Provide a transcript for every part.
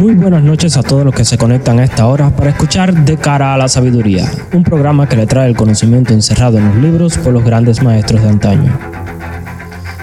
Muy buenas noches a todos los que se conectan a esta hora para escuchar De cara a la sabiduría, un programa que le trae el conocimiento encerrado en los libros por los grandes maestros de antaño.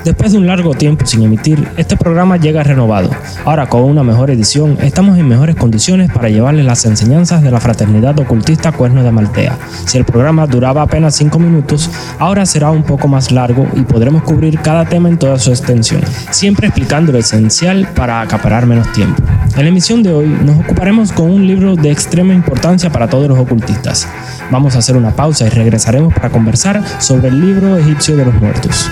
Después de un largo tiempo sin emitir, este programa llega renovado. Ahora con una mejor edición, estamos en mejores condiciones para llevarles las enseñanzas de la fraternidad ocultista Cuerno de Maltea. Si el programa duraba apenas 5 minutos, ahora será un poco más largo y podremos cubrir cada tema en toda su extensión, siempre explicando lo esencial para acaparar menos tiempo. En la emisión de hoy nos ocuparemos con un libro de extrema importancia para todos los ocultistas. Vamos a hacer una pausa y regresaremos para conversar sobre el libro egipcio de los muertos.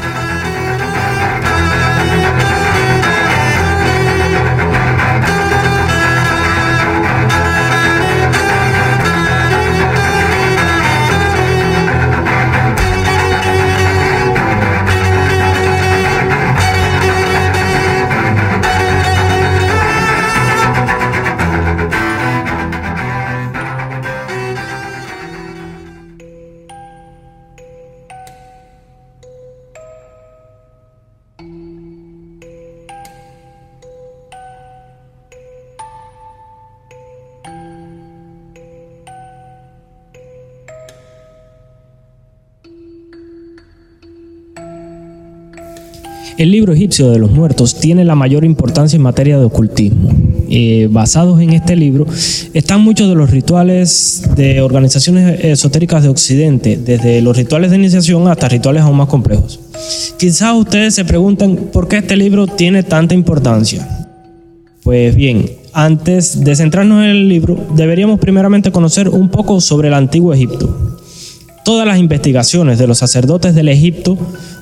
El libro egipcio de los muertos tiene la mayor importancia en materia de ocultismo. Eh, basados en este libro están muchos de los rituales de organizaciones esotéricas de Occidente, desde los rituales de iniciación hasta rituales aún más complejos. Quizás ustedes se preguntan por qué este libro tiene tanta importancia. Pues bien, antes de centrarnos en el libro, deberíamos primeramente conocer un poco sobre el antiguo Egipto. Todas las investigaciones de los sacerdotes del Egipto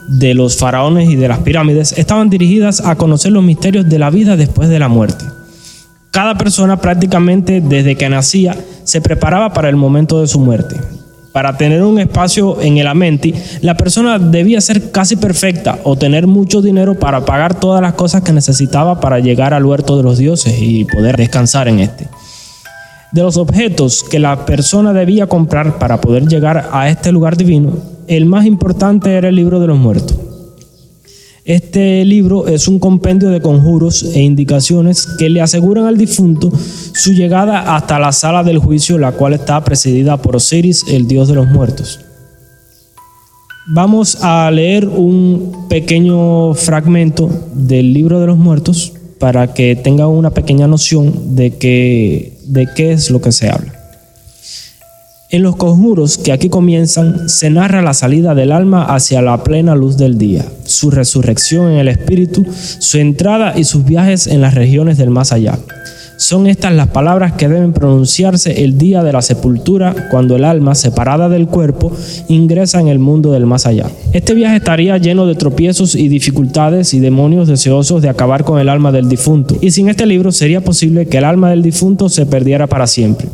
de los faraones y de las pirámides estaban dirigidas a conocer los misterios de la vida después de la muerte. Cada persona prácticamente desde que nacía se preparaba para el momento de su muerte. Para tener un espacio en el Amenti, la persona debía ser casi perfecta o tener mucho dinero para pagar todas las cosas que necesitaba para llegar al huerto de los dioses y poder descansar en este. De los objetos que la persona debía comprar para poder llegar a este lugar divino, el más importante era el libro de los muertos. Este libro es un compendio de conjuros e indicaciones que le aseguran al difunto su llegada hasta la sala del juicio, la cual está presidida por Osiris, el dios de los muertos. Vamos a leer un pequeño fragmento del libro de los muertos para que tengan una pequeña noción de, de qué es lo que se habla. En los conjuros que aquí comienzan se narra la salida del alma hacia la plena luz del día, su resurrección en el espíritu, su entrada y sus viajes en las regiones del más allá. Son estas las palabras que deben pronunciarse el día de la sepultura, cuando el alma, separada del cuerpo, ingresa en el mundo del más allá. Este viaje estaría lleno de tropiezos y dificultades y demonios deseosos de acabar con el alma del difunto, y sin este libro sería posible que el alma del difunto se perdiera para siempre.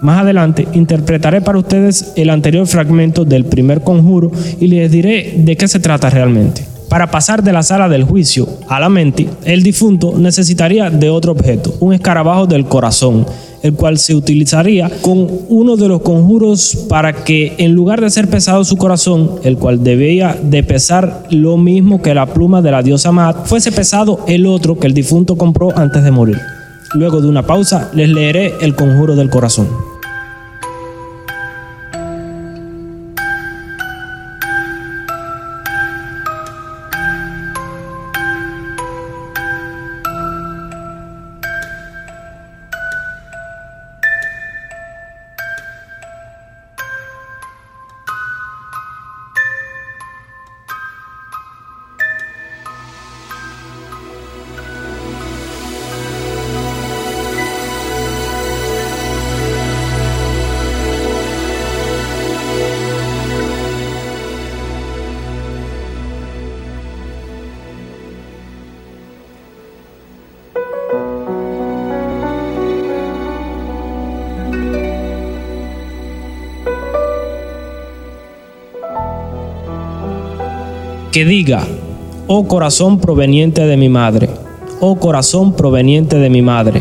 Más adelante interpretaré para ustedes el anterior fragmento del primer conjuro y les diré de qué se trata realmente. Para pasar de la sala del juicio a la mente, el difunto necesitaría de otro objeto, un escarabajo del corazón, el cual se utilizaría con uno de los conjuros para que en lugar de ser pesado su corazón, el cual debía de pesar lo mismo que la pluma de la diosa Mat, fuese pesado el otro que el difunto compró antes de morir. Luego de una pausa les leeré el conjuro del corazón. Que diga, oh corazón proveniente de mi madre, oh corazón proveniente de mi madre,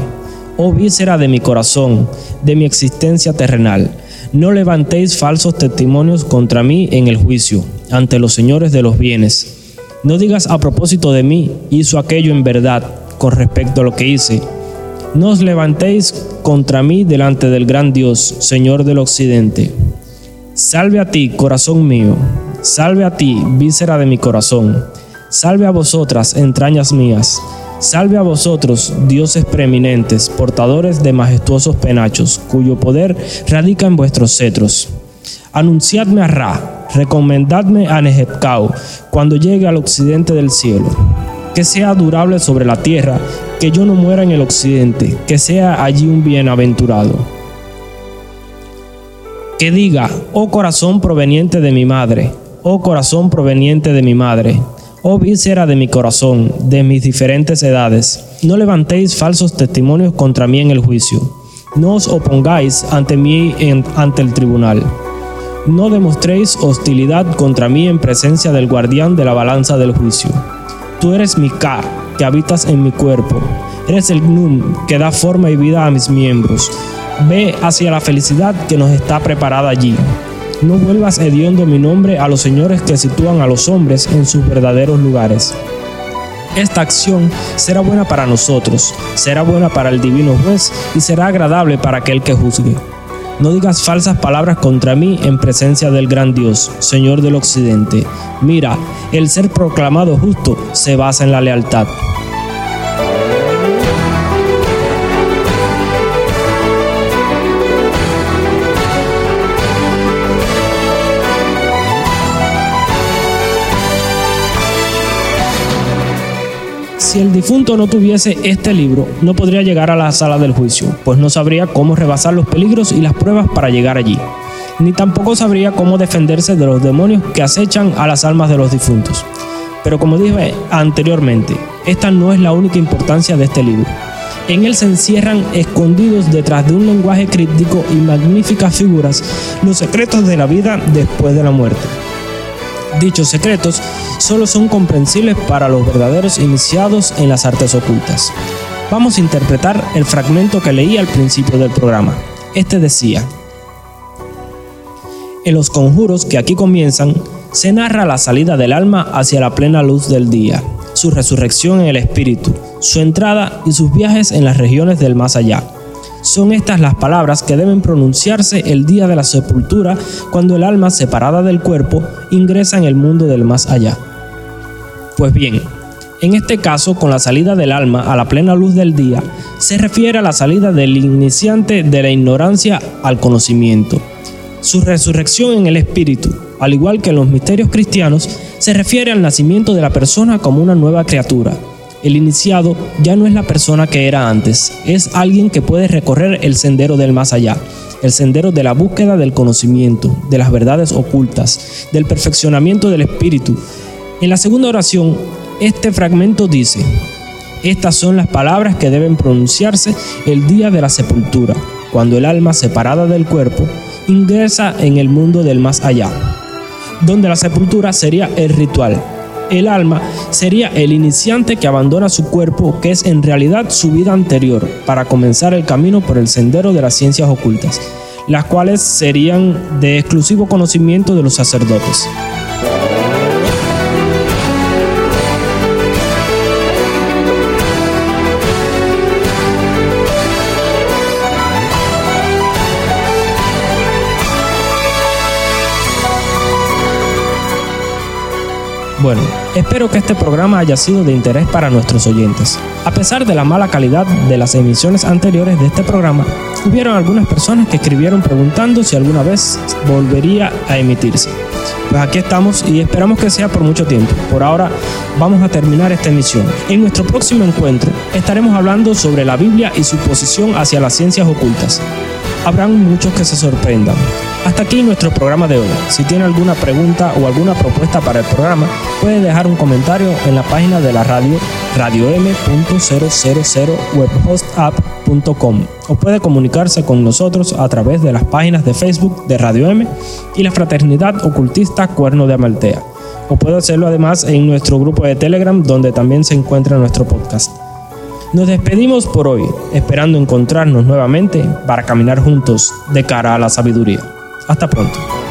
oh víscera de mi corazón, de mi existencia terrenal, no levantéis falsos testimonios contra mí en el juicio, ante los señores de los bienes. No digas a propósito de mí, hizo aquello en verdad, con respecto a lo que hice. No os levantéis contra mí delante del gran Dios, Señor del occidente. Salve a ti, corazón mío, salve a ti, víscera de mi corazón, salve a vosotras, entrañas mías, salve a vosotros, dioses preeminentes, portadores de majestuosos penachos, cuyo poder radica en vuestros cetros. Anunciadme a Ra, recomendadme a Nehebkau, cuando llegue al occidente del cielo. Que sea durable sobre la tierra, que yo no muera en el occidente, que sea allí un bienaventurado. Que diga, oh corazón proveniente de mi madre, oh corazón proveniente de mi madre, oh víscera de mi corazón, de mis diferentes edades, no levantéis falsos testimonios contra mí en el juicio, no os opongáis ante mí ante el tribunal. No demostréis hostilidad contra mí en presencia del guardián de la balanza del juicio. Tú eres mi Ka, que habitas en mi cuerpo. Eres el Gnum, que da forma y vida a mis miembros. Ve hacia la felicidad que nos está preparada allí. No vuelvas hediondo mi nombre a los señores que sitúan a los hombres en sus verdaderos lugares. Esta acción será buena para nosotros, será buena para el divino juez y será agradable para aquel que juzgue. No digas falsas palabras contra mí en presencia del gran Dios, Señor del Occidente. Mira, el ser proclamado justo se basa en la lealtad. Si el difunto no tuviese este libro, no podría llegar a la sala del juicio, pues no sabría cómo rebasar los peligros y las pruebas para llegar allí, ni tampoco sabría cómo defenderse de los demonios que acechan a las almas de los difuntos. Pero como dije anteriormente, esta no es la única importancia de este libro. En él se encierran escondidos detrás de un lenguaje críptico y magníficas figuras los secretos de la vida después de la muerte. Dichos secretos solo son comprensibles para los verdaderos iniciados en las artes ocultas. Vamos a interpretar el fragmento que leí al principio del programa. Este decía, en los conjuros que aquí comienzan, se narra la salida del alma hacia la plena luz del día, su resurrección en el espíritu, su entrada y sus viajes en las regiones del más allá son estas las palabras que deben pronunciarse el día de la sepultura cuando el alma separada del cuerpo ingresa en el mundo del más allá. Pues bien, en este caso, con la salida del alma a la plena luz del día, se refiere a la salida del iniciante de la ignorancia al conocimiento. Su resurrección en el espíritu, al igual que en los misterios cristianos, se refiere al nacimiento de la persona como una nueva criatura, el iniciado ya no es la persona que era antes, es alguien que puede recorrer el sendero del más allá, el sendero de la búsqueda del conocimiento, de las verdades ocultas, del perfeccionamiento del espíritu. En la segunda oración, este fragmento dice, estas son las palabras que deben pronunciarse el día de la sepultura, cuando el alma separada del cuerpo ingresa en el mundo del más allá, donde la sepultura sería el ritual, el alma sería el iniciante que abandona su cuerpo, que es en realidad su vida anterior, para comenzar el camino por el sendero de las ciencias ocultas, las cuales serían de exclusivo conocimiento de los sacerdotes. Espero que este programa haya sido de interés para nuestros oyentes. A pesar de la mala calidad de las emisiones anteriores de este programa, hubieron algunas personas que escribieron preguntando si alguna vez volvería a emitirse. Pues aquí estamos y esperamos que sea por mucho tiempo. Por ahora vamos a terminar esta emisión. En nuestro próximo encuentro estaremos hablando sobre la Biblia y su posición hacia las ciencias ocultas. Habrán muchos que se sorprendan. Hasta aquí nuestro programa de hoy. Si tiene alguna pregunta o alguna propuesta para el programa, puede dejar un comentario en la página de la radio radiom.000webhostapp.com o puede comunicarse con nosotros a través de las páginas de Facebook de Radio M y la Fraternidad Ocultista Cuerno de Amaltea. O puede hacerlo además en nuestro grupo de Telegram donde también se encuentra nuestro podcast. Nos despedimos por hoy, esperando encontrarnos nuevamente para caminar juntos de cara a la sabiduría. Hasta pronto.